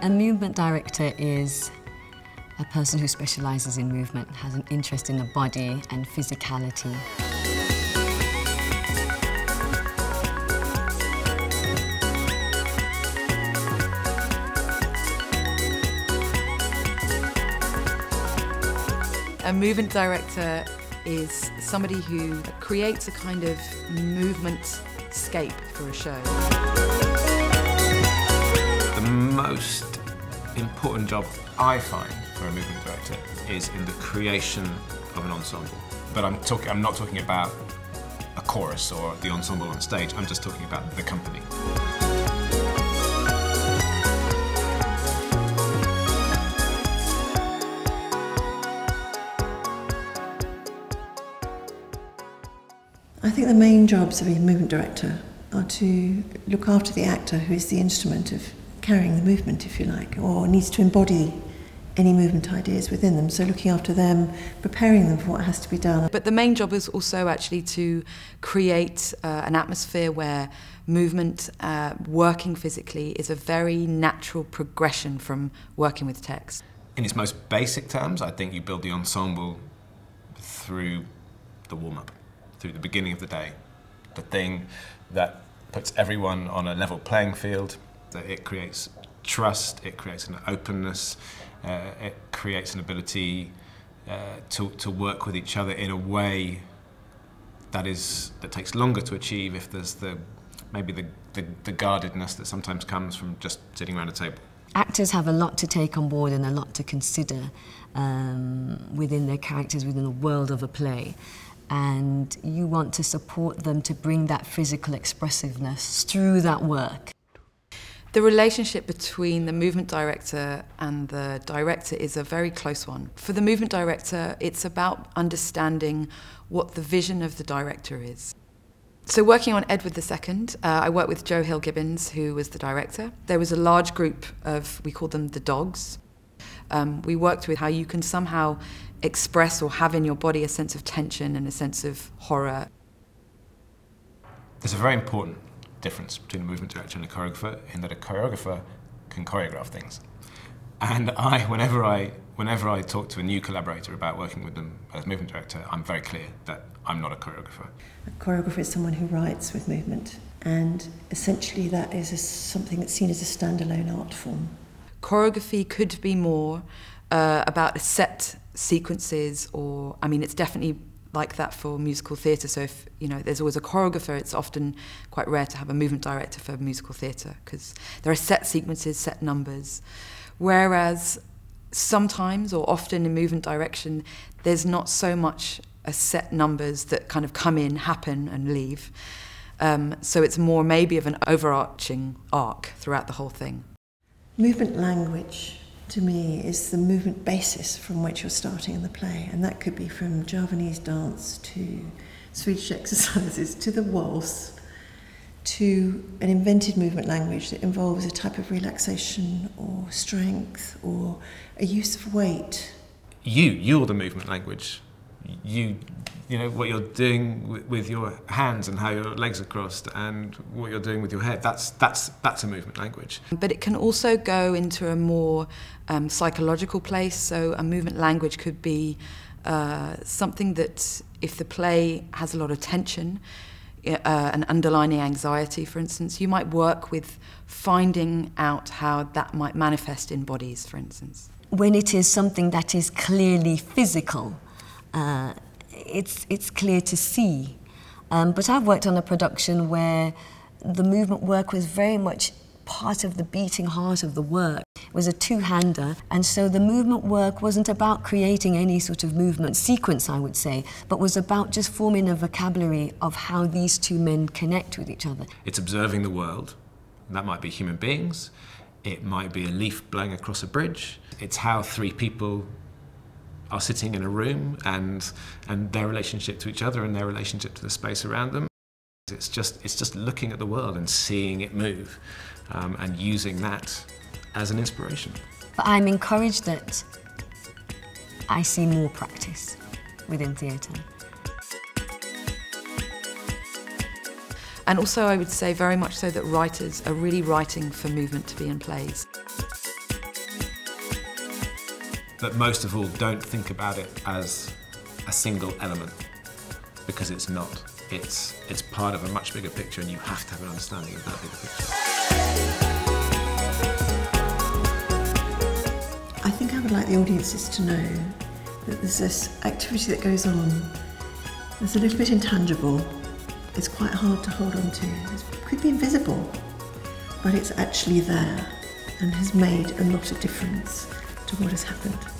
A movement director is a person who specialises in movement, has an interest in the body and physicality. A movement director is somebody who creates a kind of movement scape for a show. Important job I find for a movement director is in the creation of an ensemble. But I'm talking I'm not talking about a chorus or the ensemble on stage. I'm just talking about the company. I think the main jobs of a movement director are to look after the actor who is the instrument of carrying the movement, if you like, or needs to embody any movement ideas within them. So looking after them, preparing them for what has to be done. But the main job is also actually to create uh, an atmosphere where movement, uh, working physically, is a very natural progression from working with text. In its most basic terms, I think you build the ensemble through the warm up, through the beginning of the day. The thing that puts everyone on a level playing field, that it creates trust, it creates an openness, uh, it creates an ability uh, to, to work with each other in a way that is that takes longer to achieve if there's the maybe the, the, the guardedness that sometimes comes from just sitting around a table. Actors have a lot to take on board and a lot to consider um, within their characters, within the world of a play. And you want to support them to bring that physical expressiveness through that work. The relationship between the movement director and the director is a very close one. For the movement director, it's about understanding what the vision of the director is. So, working on Edward II, uh, I worked with Joe Hill Gibbins, who was the director. There was a large group of, we called them the dogs. Um, we worked with how you can somehow express or have in your body a sense of tension and a sense of horror. There's a very important difference between a movement director and a choreographer in that a choreographer can choreograph things. And I, whenever I, whenever I talk to a new collaborator about working with them as movement director, I'm very clear that I'm not a choreographer. A choreographer is someone who writes with movement, and essentially that is a, something that's seen as a standalone art form. Choreography could be more uh, about set sequences, or I mean, it's definitely like that for musical theatre. So if you know there's always a choreographer, it's often quite rare to have a movement director for musical theatre because there are set sequences, set numbers. Whereas sometimes or often in movement direction, there's not so much a set numbers that kind of come in, happen, and leave. Um, so it's more maybe of an overarching arc throughout the whole thing. Movement language to me is the movement basis from which you're starting in the play. And that could be from Javanese dance to Swedish exercises to the waltz to an invented movement language that involves a type of relaxation or strength or a use of weight. You, you're the movement language. You, you know, what you're doing with, with your hands and how your legs are crossed and what you're doing with your head, that's, that's, that's a movement language. But it can also go into a more um, psychological place. So a movement language could be uh, something that, if the play has a lot of tension, uh, an underlying anxiety, for instance, you might work with finding out how that might manifest in bodies, for instance. When it is something that is clearly physical, uh, it's, it's clear to see. Um, but I've worked on a production where the movement work was very much part of the beating heart of the work. It was a two-hander, and so the movement work wasn't about creating any sort of movement sequence, I would say, but was about just forming a vocabulary of how these two men connect with each other. It's observing the world. That might be human beings. It might be a leaf blowing across a bridge. It's how three people are sitting in a room and and their relationship to each other and their relationship to the space around them. It's just it's just looking at the world and seeing it move, um, and using that as an inspiration. But I'm encouraged that I see more practice within theatre. And also, I would say very much so that writers are really writing for movement to be in plays. But most of all, don't think about it as a single element because it's not. It's, it's part of a much bigger picture, and you have to have an understanding of that bigger picture. I think I would like the audiences to know that there's this activity that goes on that's a little bit intangible. It's quite hard to hold on to. It could be invisible, but it's actually there and has made a lot of difference to what has happened.